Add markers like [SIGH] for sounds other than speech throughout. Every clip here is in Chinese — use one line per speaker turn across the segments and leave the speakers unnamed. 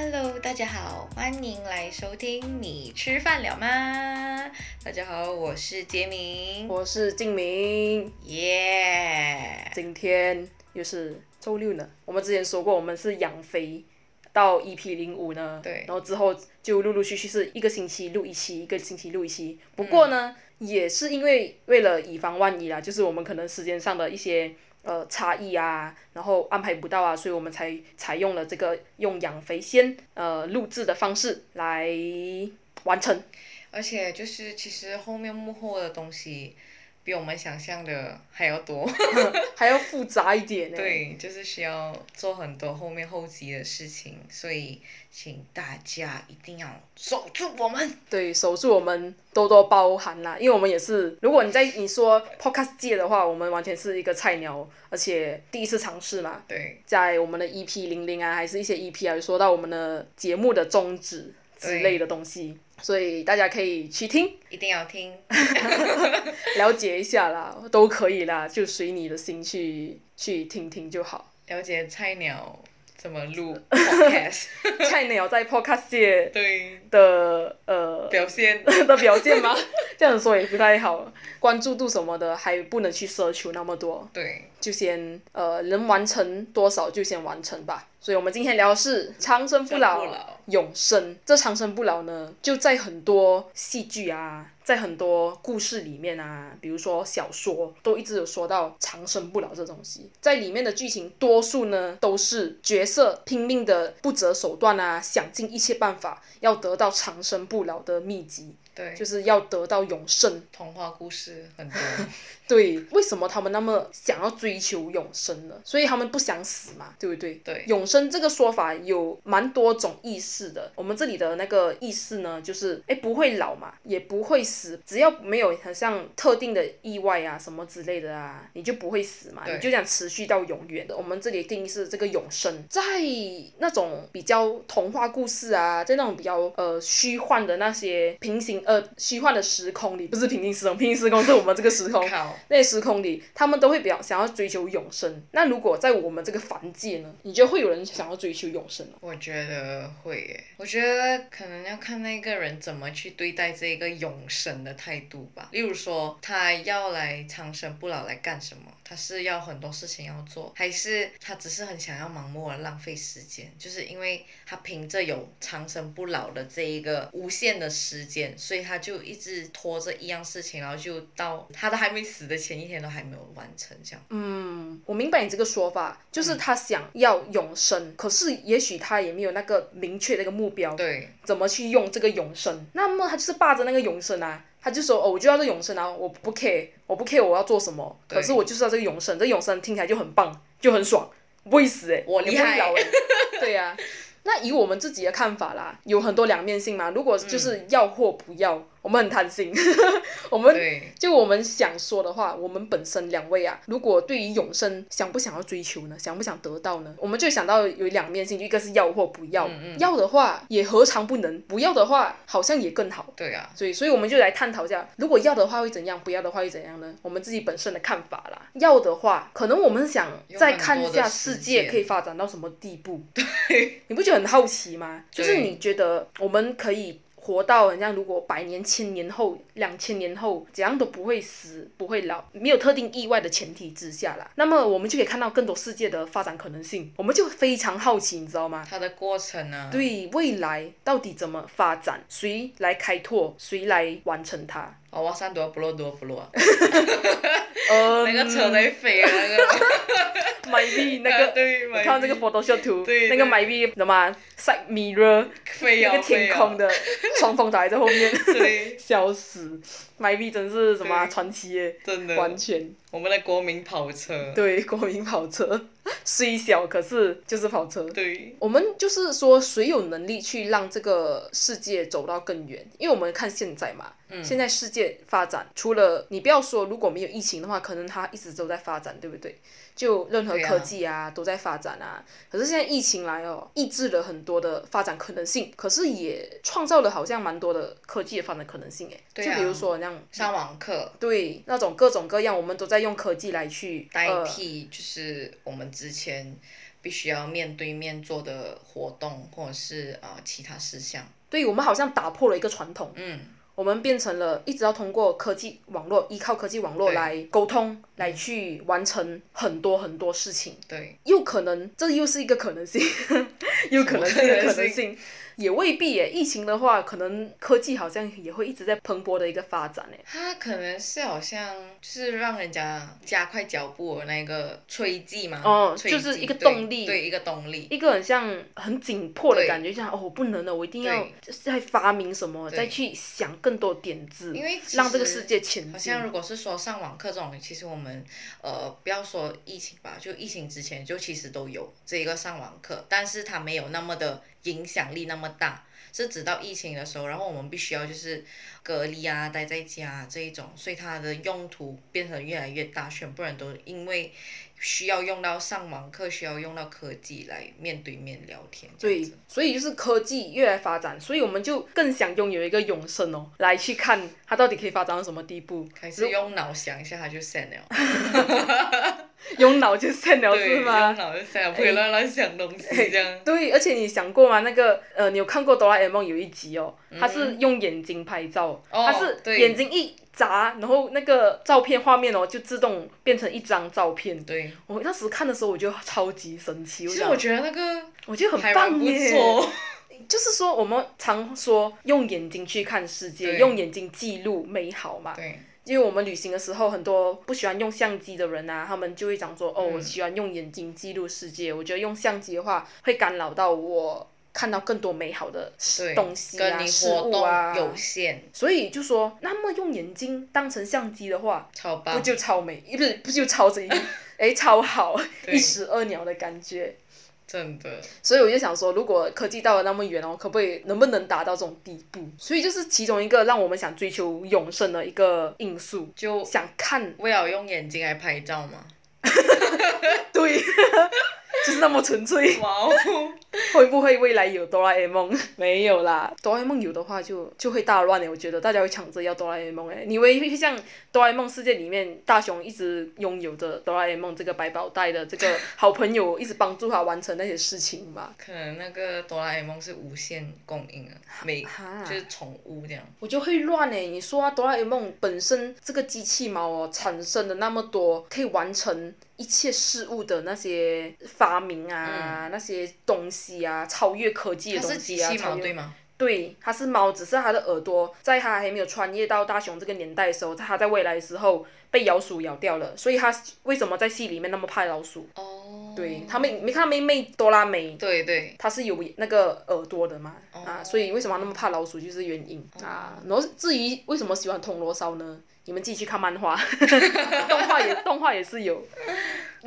Hello，大家好，欢迎来收听你吃饭了吗？大家好，我是杰明，
我是静明，
耶！
今天又是周六呢。我们之前说过，我们是养肥到 EP 零五呢，
对
然后之后就陆陆续续是一个星期录一期，一个星期录一期。不过呢，也是因为为了以防万一啦，就是我们可能时间上的一些呃差异啊，然后安排不到啊，所以我们才采用了这个用养肥先呃录制的方式来完成。
而且就是其实后面幕后的东西比我们想象的还要多，[LAUGHS]
还要复杂一点呢。
对，就是需要做很多后面后期的事情，所以请大家一定要守住我们。
对，守住我们多多包涵啦，因为我们也是，如果你在你说 podcast 界的话，我们完全是一个菜鸟，而且第一次尝试嘛，
对，
在我们的 EP 零零啊，还是一些 EP 啊，有说到我们的节目的宗旨之类的东西，所以大家可以去听，
一定要听。[LAUGHS]
了解一下啦，都可以啦，就随你的心去去听听就好。
了解菜鸟怎么录 [LAUGHS] podcast，
菜鸟在 podcast 界 [LAUGHS]
对
的呃
表现，
的表现吗？这样说也不太好，关注度什么的还不能去奢求那么多，
对，
就先呃能完成多少就先完成吧。所以我们今天聊的是长生不老，
不老
永生。这长生不老呢，就在很多戏剧啊，在很多故事里面啊，比如说小说，都一直有说到长生不老这东西。在里面的剧情，多数呢都是角色拼命的不择手段啊，想尽一切办法要得到长生不老的秘籍，
对，
就是要得到永生。
童话故事很多，[LAUGHS]
对，为什么他们那么想要追求永生呢？所以他们不想死嘛，对不对？
对
永生这个说法有蛮多种意思的。我们这里的那个意思呢，就是哎不会老嘛，也不会死，只要没有很像特定的意外啊什么之类的啊，你就不会死嘛，你就想持续到永远的。我们这里定义是这个永生，在那种比较童话故事啊，在那种比较呃虚幻的那些平行呃虚幻的时空里，不是平行时空，平行时空是我们这个时空。
靠，
那些时空里，他们都会比较想要追求永生。那如果在我们这个凡界呢？你觉得会有人想要追求永生吗？
我觉得会耶，我觉得可能要看那个人怎么去对待这个永生的态度吧。例如说，他要来长生不老来干什么？他是要很多事情要做，还是他只是很想要盲目的浪费时间？就是因为他凭着有长生不老的这一个无限的时间，所以他就一直拖着一样事情，然后就到他都还没死的前一天都还没有完成，这样。
嗯，我明白你这个说法，就是他想要永生，可是也许他也没有那个明确的一个目标，
对
怎么去用这个永生？那么他就是霸着那个永生啊。他就说：“哦，我就要这永生啊！我不 care，我不 care 我要做什么，可是我就是要这个永生。这永生听起来就很棒，就很爽，不会死哎、
我厉害
也不会老哎、[LAUGHS] 对呀、那以我们自己的看法啦，有很多两面性嘛。如果就是要或不要，我们很贪心，[LAUGHS] 我们就我们想说的话，我们本身两位啊，如果对于永生想不想要追求呢？想不想得到呢？我们就想到有两面性，一个是要或不要。
嗯嗯
要的话也何尝不能，不要的话好像也更好。
对啊，
所以，所以我们就来探讨一下，如果要的话会怎样，不要的话会怎样呢？我们自己本身的看法啦。要的话，可能我们想再看一下世界可以发展到什么地步。[LAUGHS] 对，你不觉得很好奇吗？就是你觉得我们可以活到人家，如果百年、千年后、两千年后，怎样都不会死、不会老，没有特定意外的前提之下啦，那么我们就可以看到更多世界的发展可能性。我们就非常好奇，你知道吗？
它的过程呢、啊？
对未来到底怎么发展，谁来开拓，谁来完成它？
哦，哇塞，多不落多不落，
呃，[LAUGHS]
那个车在飞啊，那个。[LAUGHS]
My V 那个，你看这个 Photoshop 图，那个
对
My V 什么啊？Side mirror，
飞啊
那个天空
的，[LAUGHS]
双峰台在后面，
对，
笑死，My V 真是什么传奇耶，
真的，
完全
我们的国民跑车，
对国民跑车，[LAUGHS] 虽小可是就是跑车。
对，
我们就是说，谁有能力去让这个世界走到更远？因为我们看现在嘛，
嗯
现在世界发展，除了你不要说，如果没有疫情的话，可能它一直都在发展，对不对？就任何科技啊都在发展啊。可是现在疫情来哦，抑制了很多的发展可能性，可是也创造了好像蛮多的科技的发展可能性诶。
对啊
就比如说那样。
上网课
对，那种各种各样，我们都在用科技来去
代
呃
替，就是我们之前必须要面对面做的活动，或者是呃其他事项。
对我们好像打破了一个传统，
嗯，
我们变成了一直要通过科技网络，依靠科技网络来沟通，来去完成很多很多事情。
对，
又可能，这又是一个可能性，[LAUGHS] 又可能是一个可能性，也未必耶。疫情的话，可能科技好像也会一直在蓬勃的一个发展诶。
它可能是好像就是让人家加快脚步的那个催剂嘛，
哦
催
就是一个动力
对，一个动力。
一个很像很紧迫的感觉，就像哦，我不能了，我一定要
对
再发明什么，
对
再去想更多点子，
因为
让这个世界前进。
好像如果是说上网课这种，其实我们呃不要说疫情吧，就疫情之前就其实都有这一个上网课，但是它没有那么的影响力那么大，是直到疫情的时候，然后我们必须要就是隔离啊，待在家、这一种，所以它的用途变得越来越大，全部人都因为需要用到上网课，需要用到科技来面对面聊天，
对。，所以就是科技越来发展，所以我们就更想拥有一个永生哦，来去看它到底可以发展到什么地步。
还是用脑想一下，它就 send 了，[LAUGHS] [LAUGHS]
用脑就散了，是吗
用？脑就 send 了，不可以乱乱想东西这样。
对，而且你想过吗？那个呃，你有看过哆啦 A 梦有一集哦，它是用眼睛拍照，它是眼睛一眨，然后那个照片画面哦就自动变成一张照片。
对，
我那时看的时候我就超级神奇，
其实我觉得那个
我觉得很棒耶。
错。[LAUGHS]
就是说，我们常说用眼睛去看世界，用眼睛记录美好嘛。
对，
因为我们旅行的时候，很多不喜欢用相机的人啊，他们就会讲说，哦，
嗯
我喜欢用眼睛记录世界。我觉得用相机的话，会干扰到我看到更多美好的
对，
东西啊、
跟你
事
活
啊。
有限，
所以就说，那么用眼睛当成相机的话，不
超棒。
就超美？不是，不就超级，[LAUGHS] 哎，超好，一石二鸟的感觉。
真的，
所以我就想说，如果科技到了那么远哦，可不可以能不能达到这种地步？所以就是其中一个让我们想追求永生的一个因素，
就
想看
为了用眼睛来拍照吗。[LAUGHS]
对，[LAUGHS] 就是那么纯粹。
哇哦，[LAUGHS]
会不会未来有哆啦 A 梦？[LAUGHS] 没有啦，哆啦 A 梦有的话就就会大乱欸诶，我觉得大家会抢着要哆啦 A 梦诶。你以为会像哆啦 A 梦世界里面大雄一直拥有着哆啦 A 梦这个百宝袋的这个好朋友，一直帮助他完成那些事情吧？
可能那个哆啦 A 梦是无限供应啊，每就是宠物这样。
我就会乱诶。你说啊，哆啦 A 梦本身这个机器猫哦，产生的那么多可以完成一切事物的那些发明啊，那些东西啊，超越科技的东西啊，超越
对吗？
对，它是猫，只是它的耳朵在它还没有穿越到大雄这个年代的时候，它在未来的时候被老鼠咬掉了，所以他为什么在戏里面那么怕老鼠？
哦，
对，他妹没看到妹妹哆啦美，
对对，
他是有那个耳朵的嘛，
哦
啊，所以为什么那么怕老鼠就是原因、啊。然后至于为什么喜欢铜锣烧呢？你们自己去看漫画，[LAUGHS] 动画也动画也是有。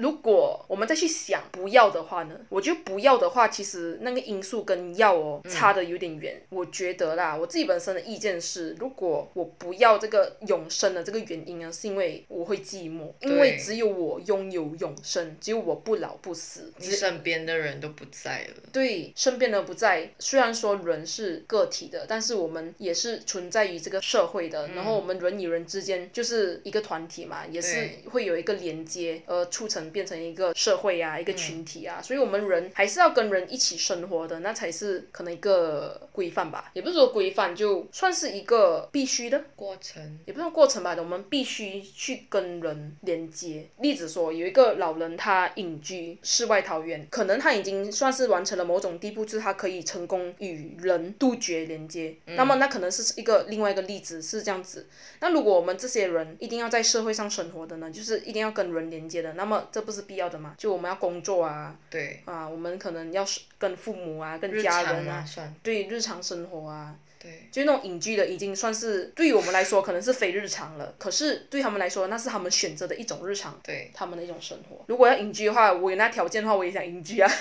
如果我们再去想不要的话呢？我觉得不要的话，其实那个因素跟要哦差的有点远。我觉得啦，我自己本身的意见是，如果我不要这个永生的这个原因呢，是因为我会寂寞，因为只有我拥有永生，只有我不老不死，
你身边的人都不在了。
对，身边的不在。虽然说人是个体的，但是我们也是存在于这个社会的。然后我们人与人之间就是一个团体嘛，也是会有一个连接，而，促成变成一个社会啊，一个群体啊。所以我们人还是要跟人一起生活的，那才是可能一个规范吧。也不是说规范，就算是一个必须的。
过程，
也不算过程吧，我们必须去跟人连接。例子说，有一个老人他隐居世外桃源，可能他已经算是完成了某种地步，就是他可以成功与人杜绝连接。那么那可能是一个另外一个例子是这样子。那如果我们这些人一定要在社会上生活的呢，就是一定要跟人连接的，那么这不是必要的嘛？就我们要工作啊
对，
啊，我们可能要是跟父母啊、跟家人啊对日常生活啊。
对，
就那种隐居的，已经算是对于我们来说可能是非日常了。可是对他们来说，那是他们选择的一种日常，
对，
他们的一种生活。如果要隐居的话，我有那条件的话，我也想隐居啊。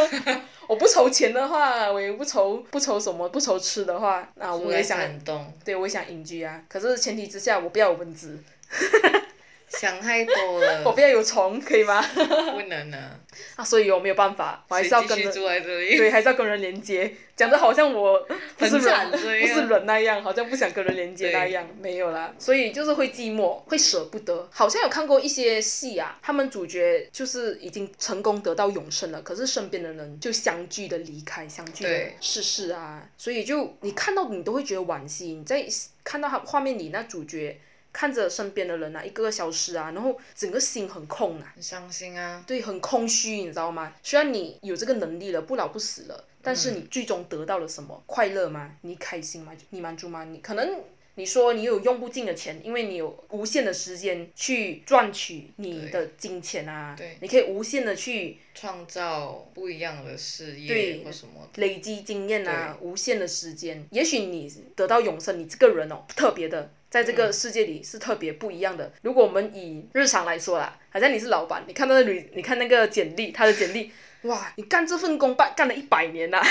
[LAUGHS] 我不愁钱的话，我也不愁不愁什么，不愁吃的话，那我也想。对我也想隐居啊。可是前提之下，我不要有蚊子。[LAUGHS]
想太多了我，
不要有虫，可以吗？[LAUGHS]
不能啊，[LAUGHS]
啊，所以我没有办法，我还是要跟人，对，还是要跟人连接，讲的好像我不是 [LAUGHS] 人，不是人那样，好像不想跟人连接那样，没有啦。所以就是会寂寞，会舍不得。好像有看过一些戏啊，他们主角就是已经成功得到永生了，可是身边的人就相继的离开，相继的逝世啊，所以就你看到你都会觉得惋惜，你在看到他画面里那主角。看着身边的人啊，一个个消失啊，然后整个心很空啊，
很伤心啊。
对，很空虚，你知道吗？虽然你有这个能力了，不老不死了，但是你最终得到了什么？快乐吗？你开心吗？你满足吗？你可能你说你有用不尽的钱，因为你有无限的时间去赚取你的金钱啊，
对
你可以无限的去
创造不一样的事业
对
或什么，
累积经验啊，无限的时间。也许你得到永生，你这个人哦，特别的，在这个世界里是特别不一样的。如果我们以日常来说啦，好像你是老板，你看到那履，你看那个简历，他的简历，[LAUGHS] 哇，你干这份工干干了一百年呐、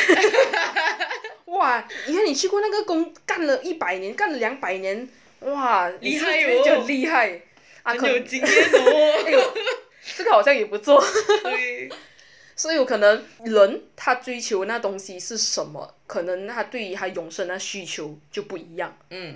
[LAUGHS] 哇，你看你去过那个工干了一百年，干了两百年，哇，你
厉害哦
就很厉害
很有经验哦。[LAUGHS]
哎，这个好像也不错。
对，
所以有可能人他追求那东西是什么，可能他对于他永生的需求就不一样。
嗯，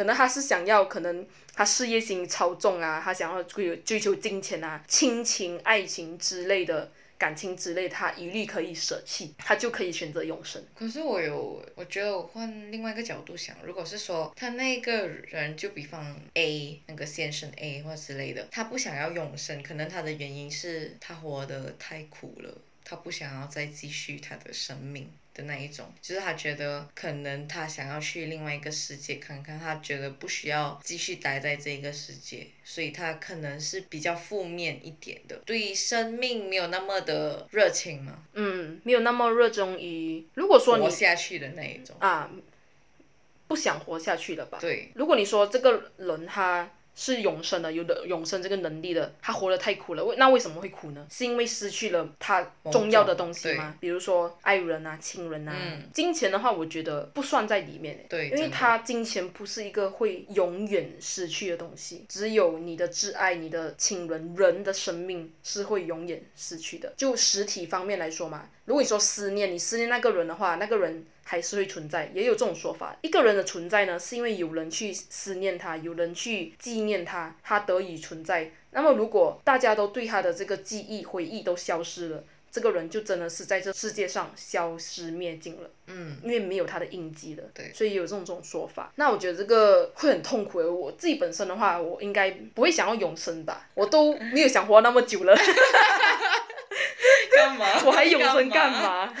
可能他是想要，可能他事业心超重啊，他想要追追求金钱啊、亲情、爱情之类的感情之类，他一律可以舍弃，他就可以选择永生。
可是我有，我觉得我换另外一个角度想，如果是说他那个人，就比方 A 那个先生 A 或之类的，他不想要永生，可能他的原因是他活得太苦了，他不想要再继续他的生命。的那一种，就是他觉得可能他想要去另外一个世界看看，他觉得不需要继续待在这个世界，所以他可能是比较负面一点的，对于生命没有那么的热情嘛，
嗯，没有那么热衷于，如果说你
活下去的那一种。
啊不想活下去了吧？
对，
如果你说这个人他是永生的，有的永生这个能力的，他活得太苦了，为那为什么会苦呢？是因为失去了他重要的东西吗？比如说爱人啊、亲人啊、
嗯
金钱的话，我觉得不算在里面欸
对，
因为他金钱不是一个会永远失去的东西，只有你的挚爱、你的亲人、人的生命是会永远失去的。就实体方面来说嘛，如果你说思念，你思念那个人的话，那个人还是会存在，也有这种说法。一个人的存在呢，是因为有人去思念他，有人去纪念他，他得以存在。那么如果大家都对他的这个记忆、回忆都消失了，这个人就真的是在这世界上消失灭尽了。
嗯，
因为没有他的印记了，
对
所以有这种这种说法。那我觉得这个会很痛苦的。我自己本身的话，我应该不会想要永生吧，我都没有想活那么久了，[LAUGHS]
干嘛？[LAUGHS]
我还永生干？嘛？[LAUGHS]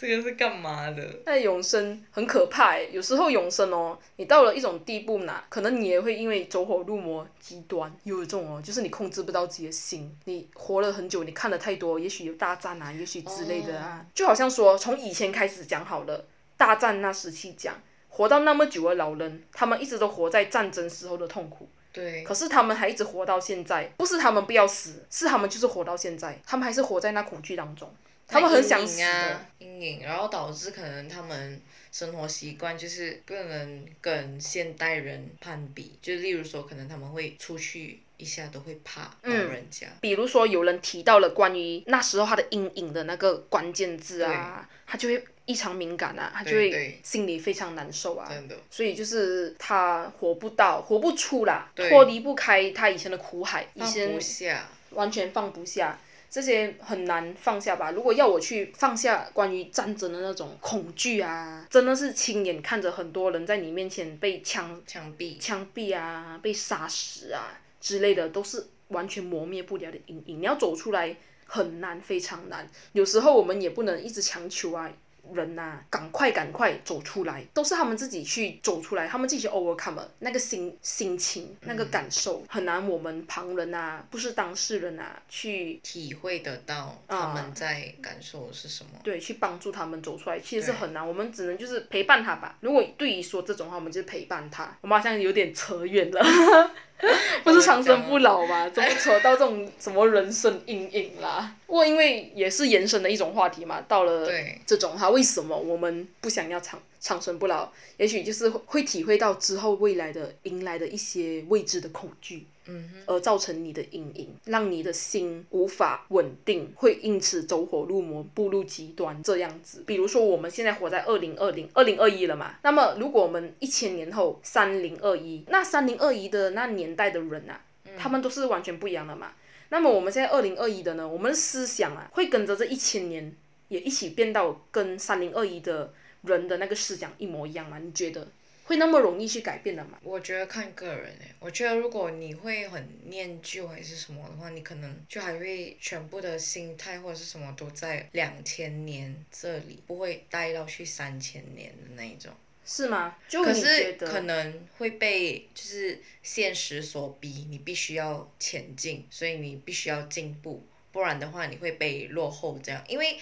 这个是干嘛的？
那永生很可怕诶，有时候永生哦，你到了一种地步呢，可能你也会因为走火入魔极端，有一种哦，就是你控制不到自己的心，你活了很久，你看了太多，也许有大战啊，也许之类的啊，就好像说从以前开始讲好了，大战那时期讲，活到那么久的老人，他们一直都活在战争时候的痛苦。
对，
可是他们还一直活到现在，不是他们不要死，是他们就是活到现在，他们还是活在那恐惧当中，他们很想死的。
阴影啊，阴影，然后导致可能他们生活习惯就是不能跟现代人攀比，就例如说，可能他们会出去一下都会怕老
嗯
人家，
比如说有人提到了关于那时候他的阴影的那个关键字啊，他就会异常敏感啊，他就会心里非常难受啊。
真的，
所以就是他活不到，活不出啦，
对
脱离不开他以前的苦海，以
放
前
不下，
完全放不下，这些很难放下吧？如果要我去放下关于战争的那种恐惧啊，真的是亲眼看着很多人在你面前被枪
枪毙，
枪毙啊、被杀死啊之类的，都是完全磨灭不了的阴影。你要走出来很难，非常难。有时候我们也不能一直强求啊。人呐、赶快赶快走出来，都是他们自己去走出来，他们自己去 overcome 了那个心心情、那个感受，很难我们旁人啊，不是当事人啊，去
体会得到
啊
他们在感受是什么。
对，去帮助他们走出来，其实是很难。我们只能就是陪伴他吧。如果对于说这种话，我们就是陪伴他。我们好像有点扯远了，[LAUGHS] [LAUGHS] 不是长生不 [LAUGHS] 老吗？怎么扯到这种什么人生阴影啦？不过因为也是延伸的一种话题嘛，到了这种哈，为什么我们不想要长长生不老？也许就是会体会到之后未来的迎来的一些未知的恐惧。
嗯哼，
而造成你的阴影，让你的心无法稳定，会因此走火入魔，步入极端这样子。比如说，我们现在活在二零二零、二零二一了嘛，那么如果我们一千年后三零二一，那三零二一的那年代的人啊，他们都是完全不一样的嘛。那么我们现在二零二一的呢，我们的思想啊，会跟着这一千年也一起变到跟三零二一的人的那个思想一模一样吗？你觉得会那么容易去改变的吗？
我觉得看个人诶，我觉得如果你会很念旧还是什么的话，你可能就还会全部的心态或者是什么都在两千年这里，不会待到去三千年的那一种。
是吗？就
可是可能会被就是现实所逼，你必须要前进，所以你必须要进步，不然的话你会被落后这样。因为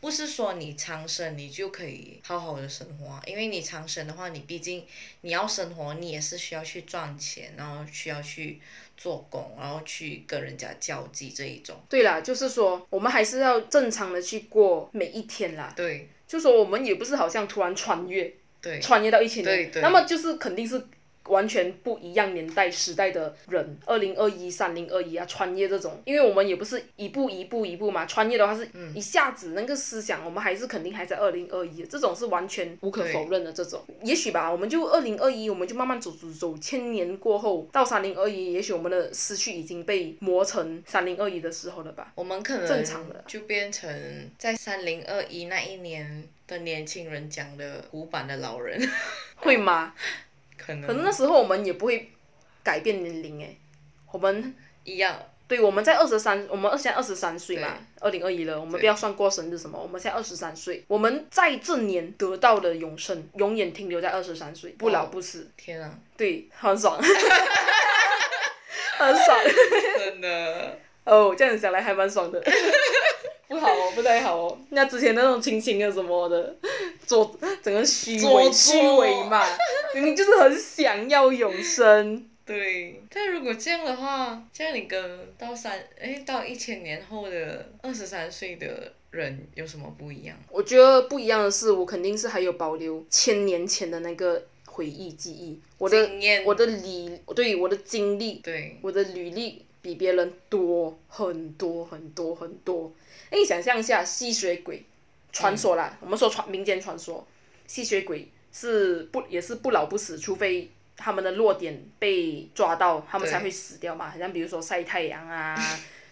不是说你长生你就可以好好的生活啊，因为你长生的话，你毕竟你要生活，你也是需要去赚钱，然后需要去做工，然后去跟人家交际这一种。
对啦，就是说我们还是要正常的去过每一天啦。
对
就说我们也不是好像突然穿越，
对
穿越到一千年，
对对
那么就是肯定是完全不一样年代时代的人，二零二一、三零二一啊，穿越这种，因为我们也不是一步一步一步嘛，穿越的话是
嗯
一下子那个思想，我们还是肯定还在二零二一，这种是完全无可否认的这种。也许吧，我们就二零二一，我们就慢慢走走走，千年过后到三零二一，也许我们的思绪已经被磨成三零二一的时候了吧。
我们可能
正常的
就变成在三零二一那一年的年轻人讲的古板的老人，
会吗？
可能。
可能那时候我们也不会改变年龄诶，我们
一样。
对，我们在二十三，我们现在二十三岁嘛，二零二一了，我们不要算过生日什么，我们现在二十三岁，我们在这年得到的永生，永远停留在二十三岁，不老不死，
天啊，
对，很爽，[LAUGHS] 很爽，
真的，
哦，这样想来还蛮爽的。[LAUGHS] 不好哦，不太好哦。那之前那种亲情啊什么的，做整个虚伪
做作
虚伪嘛，明明就是很想要永生。
对。但如果这样的话，这样你跟到三哎到一千年后的二十三岁的人有什么不一样？
我觉得不一样的是，我肯定是还有保留千年前的那个回忆记忆，我的我的理，对我的经历，
对，
我的履历比别人多很多很多很多。哎，你想象一下，吸血鬼传说啦，我们说传民间传说，吸血鬼是不也是不老不死，除非他们的弱点被抓到，他们才
对
会死掉嘛。好像比如说晒太阳啊。[LAUGHS]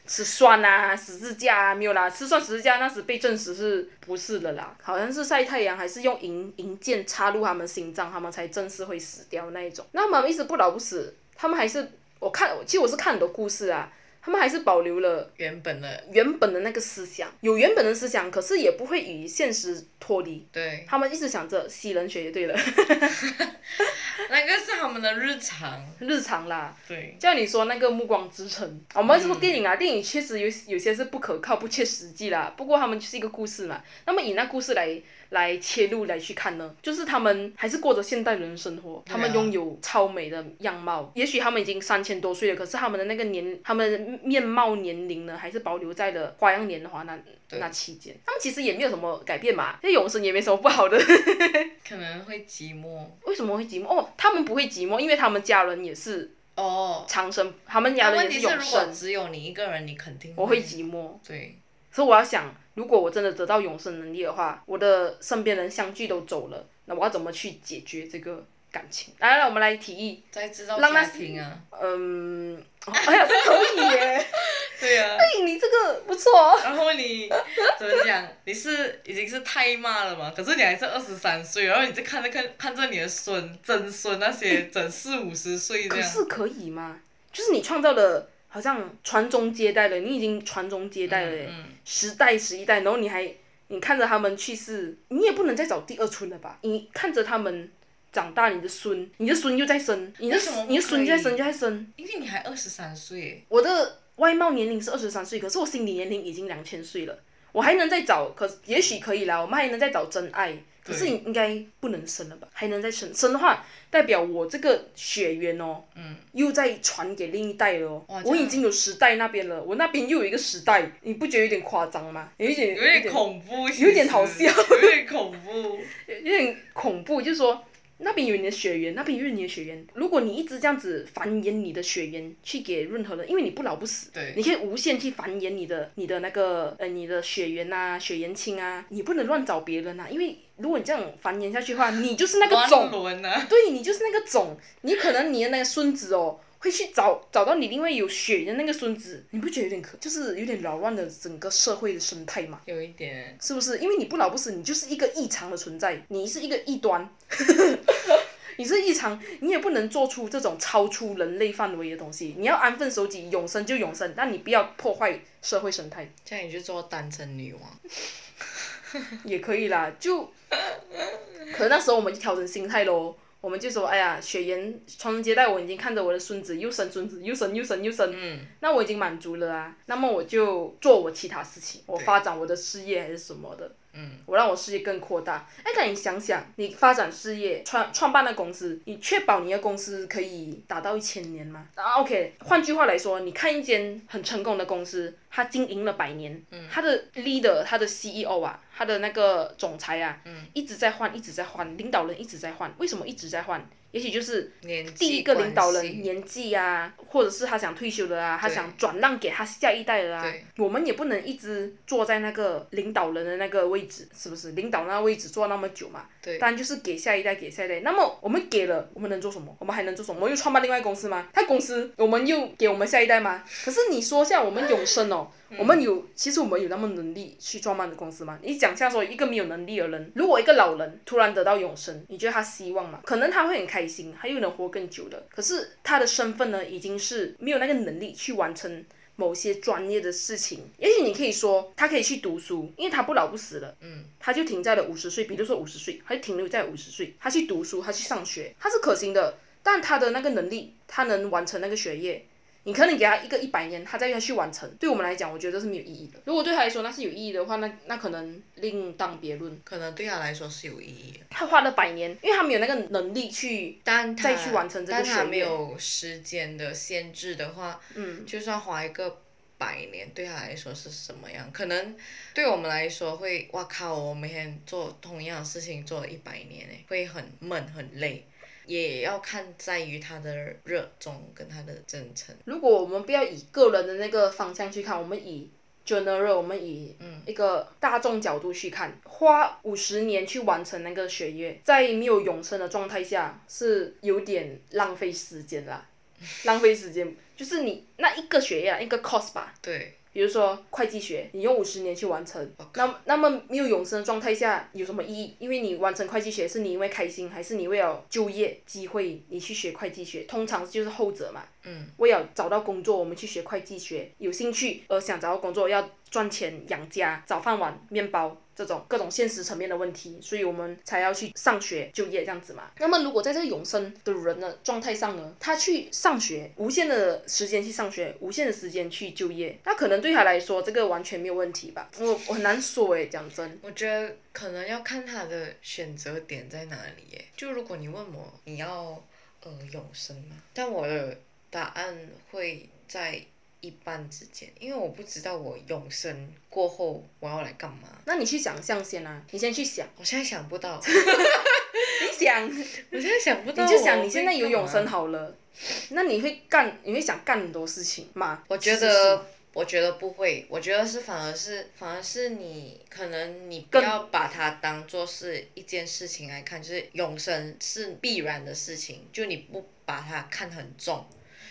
吃蒜啊，十字架啊，没有啦，吃蒜十字架那时被证实是不是的啦？好像是晒太阳，还是用银银剑插入他们心脏，他们才正式会死掉那一种。那他们一直不老不死，他们还是我看，其实我是看很多故事啊，他们还是保留了
原本的
原本的那个思想，有原本的思想，可是也不会与现实脱离。
对，
他们一直想着吸人血就对了，[LAUGHS]
那个是他们的日常。
日常啦。
对，
叫你说那个《暮光之城》，我们说电影啊，电影确实有有些是不可靠、不切实际啦。不过他们就是一个故事嘛，那么以那故事来来切入来去看呢，就是他们还是过着现代人的生活，他们拥有超美的样貌。也许他们已经三千多岁了，可是他们的那个年，他们面貌年龄呢，还是保留在了花样年华那那期间。他们其实也没有什么改变嘛，这永生也没什么不好的。[LAUGHS]
可能会寂寞。
为什么会寂寞？哦，他们不会寂寞，因为他们家人也是
哦，
长生，他们家
但问题是，
永
如果
生。
只有你一个人，你肯定
我会寂寞。
对，
所以我要想，如果我真的得到永生能力的话，我的身边人相继都走了，那我要怎么去解决这个感情？来来，我们来提议，
再制造
让那
家庭啊。
嗯，哦哎呀，这可以耶，[LAUGHS]
对啊。
哎，你这个不错。
然后你怎么讲？你是已经是太妈了嘛？可是你还是二十三岁，然后你就看着看看着你的孙、曾孙那些整四五十岁这样。
可是可以吗？就是你创造了，好像传宗接代了，你已经传宗接代了耶，
嗯，
十代十一代，然后你还你看着他们去世，你也不能再找第二春了吧？你看着他们长大，你的孙，你的孙又在生，你的你的孙就在生就在生，
因为你还二十三岁，
我的外貌年龄是二十三岁，可是我心理年龄已经两千岁了，我还能再找，可也许可以啦，我们还能再找真爱。可是你应该不能生了吧？还能再生，生的话代表我这个血缘哦，
嗯，
又再传给另一代了我已经有十代那边了，我那边又有一个时代，你不觉得有点夸张吗？有一点，
有点恐怖，
有点好笑
有点恐怖。[LAUGHS]
有点恐怖，就是说那边有你的血缘，那边有你的血缘。如果你一直这样子繁衍你的血缘去给任何人，因为你不老不死，
对
你可以无限去繁衍你的你的那个呃你的血缘呐、血缘亲啊，你不能乱找别人啊，因为如果你这样繁衍下去的话，你就是那个种，对你就是那个种，你可能你的那个孙子哦。会去找找到你另外有血的那个孙子，你不觉得有点可，就是有点扰乱了整个社会的生态嘛？
有一点，
是不是？因为你不老不死，你就是一个异常的存在，你是一个异端，[LAUGHS] 你是异常，你也不能做出这种超出人类范围的东西。你要安分守己，永生就永生，但你不要破坏社会生态，
这样你就做单身女王。
也可以啦。就，可能那时候我们就调整心态咯。我们就说，哎呀，血缘传宗接代，我已经看着我的孙子又生孙子，又生又生又生，
嗯，
那我已经满足了啊。那么我就做我其他事情，我发展我的事业还是什么的。
嗯，
我让我事业更扩大。哎，那你想想，你发展事业，创创办的公司，你确保你的公司可以达到一千年吗？啊，OK。换句话来说，你看一间很成功的公司，它经营了百年，
嗯
它的 leader，它的 CEO 啊，它的那个总裁啊，
嗯
一直在换，一直在换，领导人一直在换。为什么一直在换？也许就是
年
第一个领导人年纪啊，或者是他想退休的啊，他想转让给他下一代了啊
对。
我们也不能一直坐在那个领导人的那个位置，是不是？领导那个位置坐那么久嘛，
对
当然就是给下一代，给下一代。那么我们给了，我们能做什么？我们还能做什么？我们又创办另外公司吗？他公司我们又给我们下一代吗？可是你说像我们永生哦，我们有，其实我们有那么能力去创办的公司吗？你讲下说一个没有能力的人，如果一个老人突然得到永生，你觉得他希望吗？可能他会很开心，他又能活更久的。可是他的身份呢，已经是没有那个能力去完成某些专业的事情。也许你可以说他可以去读书，因为他不老不死了，
嗯，
他就停在了五十岁，比如说五十岁，他就停留在五十岁，他去读书，他去上学，他是可行的。但他的那个能力，他能完成那个学业，你可能给他一个一百年，他再要去完成，对我们来讲，我觉得是没有意义的。如果对他来说那是有意义的话，那那可能另当别论。
可能对他来说是有意义的，
他花了百年，因为他没有那个能力去，
但
再去完成这个
但他没有时间的限制的话，
嗯，
就算花一个百年，对他来说是什么样？可能对我们来说会，哇靠！我每天做同样的事情做了一百年，诶，会很闷很累。也要看在于他的热衷跟他的真诚。
如果我们不要以个人的那个方向去看，我们以 general，我们以一个大众角度去看，花五十年去完成那个学业，在没有永生的状态下，是有点浪费时间啦。浪费时间，就是你那一个学业啊，一个 course 吧，
对，
比如说会计学，你用五十年去完成，那那么没有永生的状态下有什么意义？因为你完成会计学是你因为开心，还是你为了就业机会你去学会计学？通常就是后者嘛。
嗯。
为了找到工作，我们去学会计学，有兴趣而想找到工作，要赚钱养家，找饭碗、面包这种各种现实层面的问题，所以我们才要去上学就业这样子嘛。那么如果在这个永生的人的状态上呢，他去上学，无限的时间去上学，无限的时间去就业，那可能对他来说这个完全没有问题吧？我我很难说诶，讲真。
我觉得可能要看他的选择点在哪里耶。就如果你问我你要呃永生吗？但我的答案会在一半之间，因为我不知道我永生过后我要来干嘛。
那你去想象先啊，你先去想，
我现在想不到，[LAUGHS]
你想，
我现在想不到。
你就想你现在有永生。好了，那你会干，你会想干很多事情吗？
我觉得，我觉得不会，我觉得是反而是反而是你可能你不要把它当做是一件事情来看，就是永生是必然的事情，就你不把它看很重。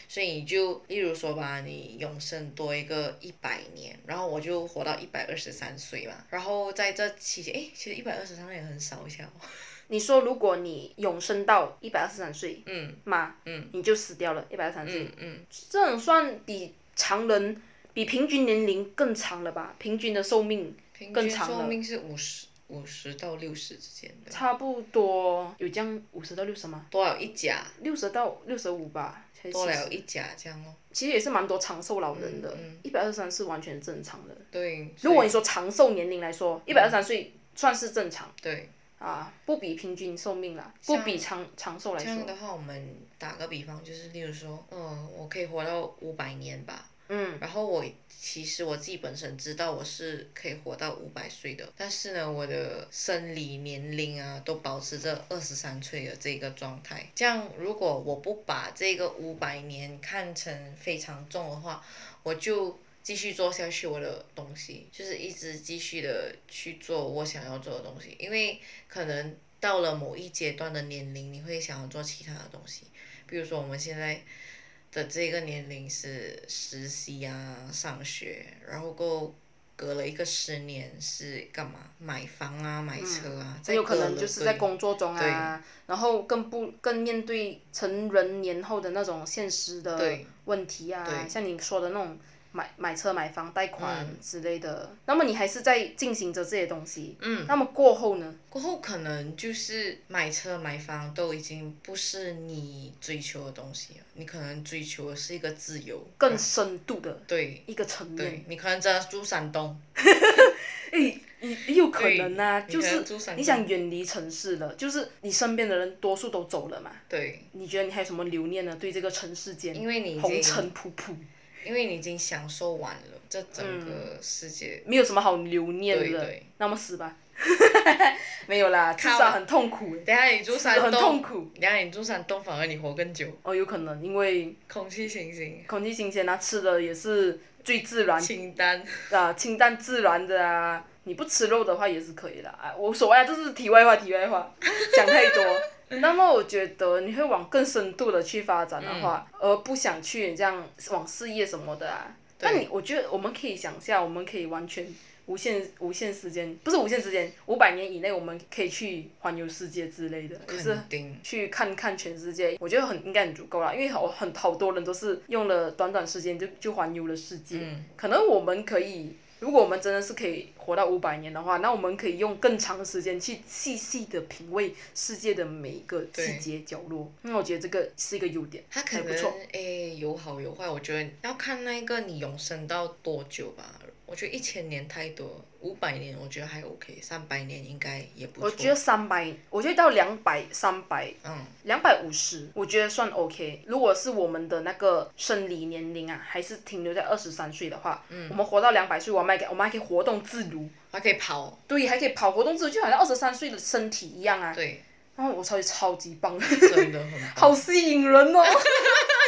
所以你就，例如说吧，你永生多一个一百年，然后我就活到一百二十三岁嘛，然后在这期间，诶，其实一百二十三也很少一下哦。
你说，如果你永生到一百二十三岁
嗯
妈，
嗯
你就死掉了，一百二十三岁，
嗯嗯，
这种算比常人比平均年龄更长了吧？平均的寿命更长了。
寿命是五十五十到六十之间的，
差不多有这样五十到六十吗？
多少？一家，
六十到六十五吧，还是70
多了一甲这样哦。
其实也是蛮多长寿老人的
嗯，
一百二十三是完全正常的。
对，
如果你说长寿年龄来说，一百二十三岁算是正常
对
啊，不比平均寿命啦，不比长长寿来说。
这样的话，我们打个比方，就是例如说，嗯，我可以活到五百年吧，
嗯，
然后我其实我自己本身知道我是可以活到五百岁的，但是呢，我的生理年龄啊都保持着二十三岁的这个状态。这样，如果我不把这个五百年看成非常重的话，我就继续做下去我的东西，就是一直继续的去做我想要做的东西，因为可能到了某一阶段的年龄，你会想要做其他的东西，比如说我们现在。的这个年龄是实习啊，上学，然后过隔了一个十年是干嘛？买房啊，买车啊，
很有可能就是在工作中啊，然后更不更面对成人年后的那种现实的问题啊，像你说的那种。买买车、买房、贷款之类的，那么你还是在进行着这些东西。嗯。那么过后呢？
过后可能就是买车、买房都已经不是你追求的东西了，你可能追求的是一个自由。
更深度的。
对。
一个层面。
你可能真的住山东。[LAUGHS]
诶，也也有可能啊，就是你想远离城市了，就是你身边的人多数都走了嘛。
对。
你觉得你还有什么留念呢？对这个城市间，
因为你
红尘仆仆。
因为你已经享受完了这整个世界，
没有什么好留念了，那么死吧，[LAUGHS] 没有啦，至少很痛苦。
等下你住山东，
很痛苦。
等下你住山东，反而你活更久。
哦，有可能，因为
空气新鲜，
空气新鲜啊，吃的也是最自然，
清淡
啊，清淡自然的啊。你不吃肉的话也是可以的啊，无所谓啊，这是题外话，题外话，讲太多。[LAUGHS] 那么我觉得你会往更深度的去发展的话，而不想去这样往事业什么的啊。那你我觉得我们可以想象，我们可以完全无限无限时间，不是无限时间，五百年以内我们可以去环游世界之类的，就是去看看全世界。我觉得很应该很足够了，因为好很好多人都是用了短短时间就就环游了世界。可能我们可以。如果我们真的是可以活到五百年的话，那我们可以用更长的时间去细细的品味世界的每一个细节角落。那我觉得这个是一个优点，
它可能诶有好有坏。我觉得要看那个你永生到多久吧。我觉得一千年太多，五百年我觉得还 OK，三百年应该也不错。
我觉得三百，我觉得到两百、三百，嗯，两百五十，我觉得算 OK。如果是我们的那个生理年龄啊，还是停留在二十三岁的话，嗯，我们活到两百岁，我们还我们还可以活动自如，
还可以跑。
对，还可以跑，活动自如，就好像二十三岁的身体一样啊。
对。
然后我超级超级棒，
真的
好吸引人哦。[LAUGHS]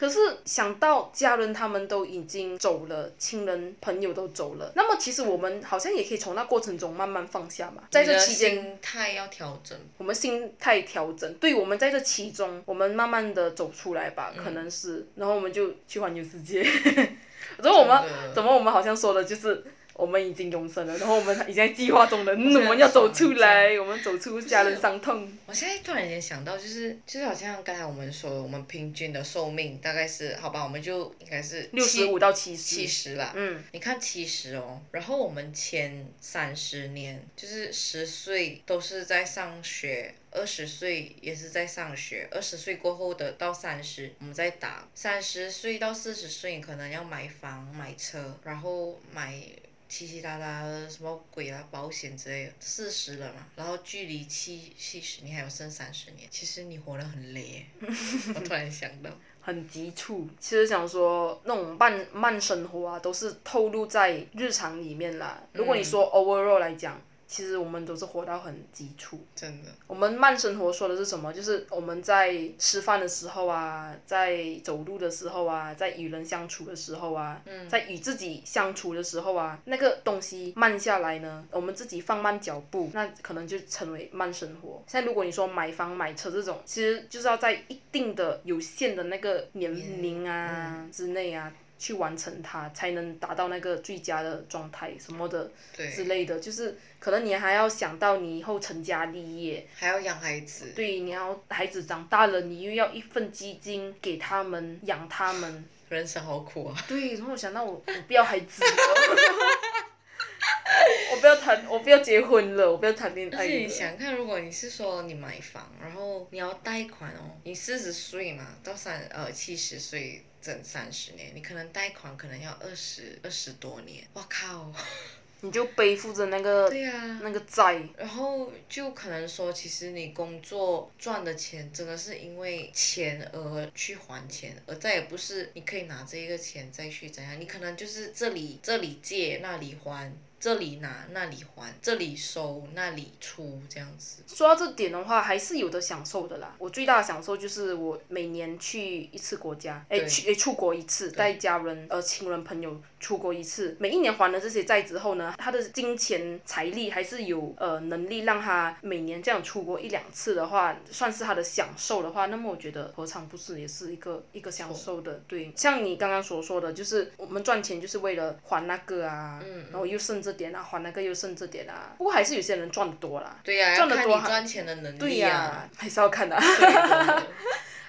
可是想到家人他们都已经走了，亲人朋友都走了，那么其实我们好像也可以从那过程中慢慢放下嘛。在这期间，
心态要调整。
我们心态调整，对，我们在这其中，我们慢慢的走出来吧，可能是，然后我们就去环游世界。[LAUGHS] 然后我们怎么我们好像说的就是。我们已经永生了，然后我们已经在计划中了，我们要走出来，[LAUGHS] 我们走出家人伤痛。
我现在突然间想到，就是就是好像刚才我们说，我们平均的寿命大概是，好吧，我们就应该是
六十五到七十。
七十啦，嗯，你看七十哦，然后我们前三十年就是十岁都是在上学，二十岁也是在上学，二十岁过后的到三十，我们再打，三十岁到四十岁可能要买房买车，然后买。七七八八的什么鬼啊，保险之类的，四十了嘛，然后距离七七十你还有剩三十年，其实你活得很累。[LAUGHS] 我突然想到，
很急促。其实想说那种慢慢生活啊，都是透露在日常里面啦。如果你说 overall 来讲。其实我们都是活到很急促，
真的。
我们慢生活说的是什么？就是我们在吃饭的时候啊，在走路的时候啊，在与人相处的时候啊，在与自己相处的时候啊，那个东西慢下来呢，我们自己放慢脚步，那可能就成为慢生活。现在如果你说买房买车这种，其实就是要在一定的有限的那个年龄啊之内啊。去完成它，才能达到那个最佳的状态什么的之类的，就是可能你还要想到你以后成家立业，
还要养孩子。
对，你要孩子长大了，你又要一份基金给他们养他们。
人生好苦啊。
对，然后我想到我我不要孩子了，[LAUGHS] 我不要谈，我不要结婚了，我不要谈恋爱。
而且你想看，如果你是说你买房，然后你要贷款哦，你四十岁嘛，到三呃七十岁。整三十年，你可能贷款可能要二十二十多年，我靠，
你就背负着那个 [LAUGHS]
对呀、
那个债，
然后就可能说，其实你工作赚的钱真的是因为钱而去还钱，而再也不是你可以拿这一个钱再去怎样，你可能就是这里这里借那里还，这里拿那里还，这里收那里出这样子。
说到这点的话，还是有的享受的啦。我最大的享受就是我每年去一次国家，哎，去哎出国一次，带家人、呃亲人朋友出国一次。每一年还了这些债之后呢，他的金钱财力还是有呃能力让他每年这样出国一两次的话，算是他的享受的话，那么我觉得何尝不是也是一个一个享受的？对，像你刚刚所说的，就是我们赚钱就是为了还那个啊，
嗯
然后又剩这点啊，还那个又剩这点啊。不过还是有些人赚的多啦。
对呀、
赚得多
赚钱的能
对呀。还是要看的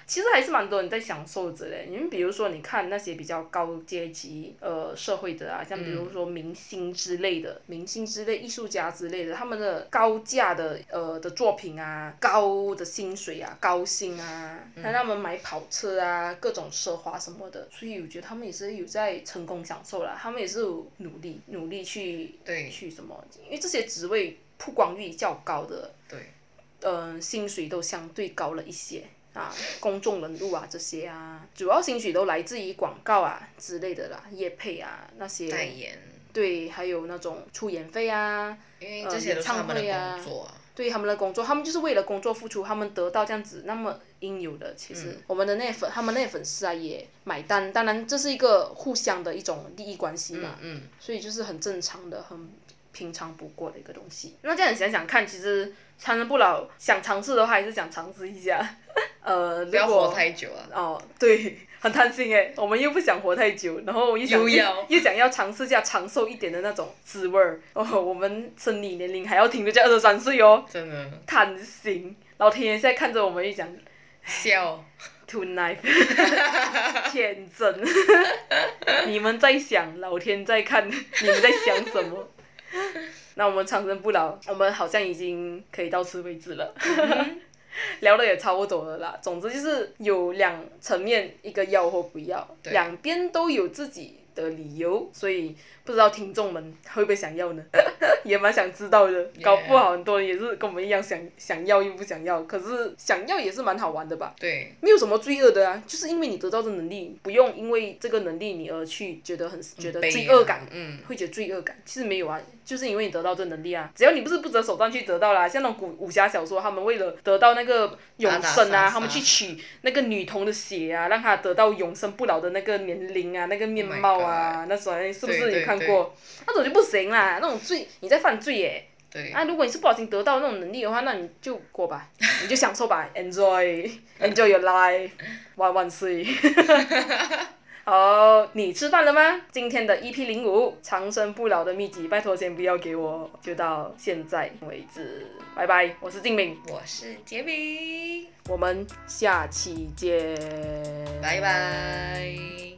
其实还是蛮多人在享受着嘞。你们比如说，你看那些比较高阶级呃社会的啊，像比如说明星之类的，明星之类、艺术家之类的，他们的高价的呃的作品啊，高的薪水啊，高薪啊，让他们买跑车啊，各种奢华什么的。所以我觉得他们也是有在成功享受啦，他们也是有努力努力去
对
去什么，因为这些职位曝光率较高的。
对，
呃，薪水都相对高了一些啊，公众人物啊这些啊，主要兴许都来自于广告啊之类的啦，业配啊那
代
些，
言，
对，还有那种出演费啊，
因为这些都是他们的
演唱会啊
工作啊。
对他们的工作，他们就是为了工作付出，他们得到这样子那么应有的，其实、我们的那些粉，他们那些粉丝啊也买单，当然这是一个互相的一种利益关系嘛，
嗯，
所以就是很正常的、很平常不过的一个东西。那这样你想想看，其实长生不老，想尝试的话还是想尝试一下。[LAUGHS] 呃，
不要活太久啊。
哦，对，[LAUGHS] 很贪心哎，我们又不想活太久，然后又想
又要
又想要尝试一下长寿一点的那种滋味儿。哦，[LAUGHS] 我们生理年龄还要停留在二十三岁哦，
真的
贪心。老天爷现在看着我们一讲
笑
，tonight，天真。你们在想，老天在看，你们在想什么？[LAUGHS] 那我们长生不老，我们好像已经可以到此为止了。[LAUGHS] 聊的也差不多了啦。总之就是有两层面，一个要或不要，两边都有自己的理由，所以不知道听众们会不会想要呢？[LAUGHS] 也蛮想知道的。搞不好很多人也是跟我们一样想想要又不想要，可是想要也是蛮好玩的吧？
对，
没有什么罪恶的啊，就是因为你得到的能力，不用因为这个能力你而去觉得很觉得罪恶感，
嗯，
会觉得罪恶感。其实没有啊，就是因为你得到这能力啊，只要你不是不择手段去得到啦，像那种古武侠小说，他们为了得到那个永生啊，他们去取那个女童的血啊，让她得到永生不老的那个年龄啊，那个面貌啊那种是不是你看过？那种就不行啦，那种罪你在犯罪耶。
对，
啊，如果你是不小心得到那种能力的话，那你就过吧，[LAUGHS] 你就享受吧，enjoy enjoy your life，[LAUGHS] 万万岁。[LAUGHS] 好，你吃饭了吗？今天的 EP 零五长生不老的秘籍，拜托先不要给我，就到现在为止，拜拜，我是静敏，
我是杰明，
我们下期见，
拜拜。